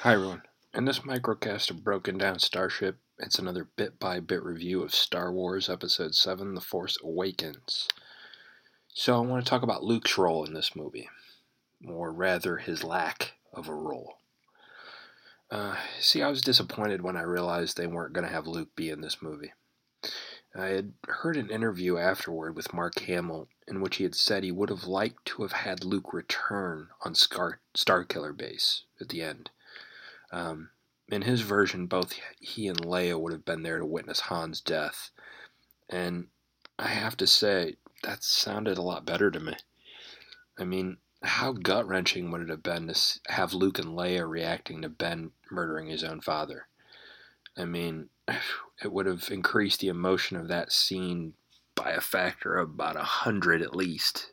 Hi everyone. In this microcast of Broken Down Starship, it's another bit by bit review of Star Wars Episode 7 The Force Awakens. So, I want to talk about Luke's role in this movie, or rather, his lack of a role. Uh, see, I was disappointed when I realized they weren't going to have Luke be in this movie. I had heard an interview afterward with Mark Hamill in which he had said he would have liked to have had Luke return on Scar- Starkiller Base at the end. Um, in his version, both he and Leia would have been there to witness Han's death. And I have to say, that sounded a lot better to me. I mean, how gut wrenching would it have been to have Luke and Leia reacting to Ben murdering his own father? I mean, it would have increased the emotion of that scene by a factor of about a hundred at least.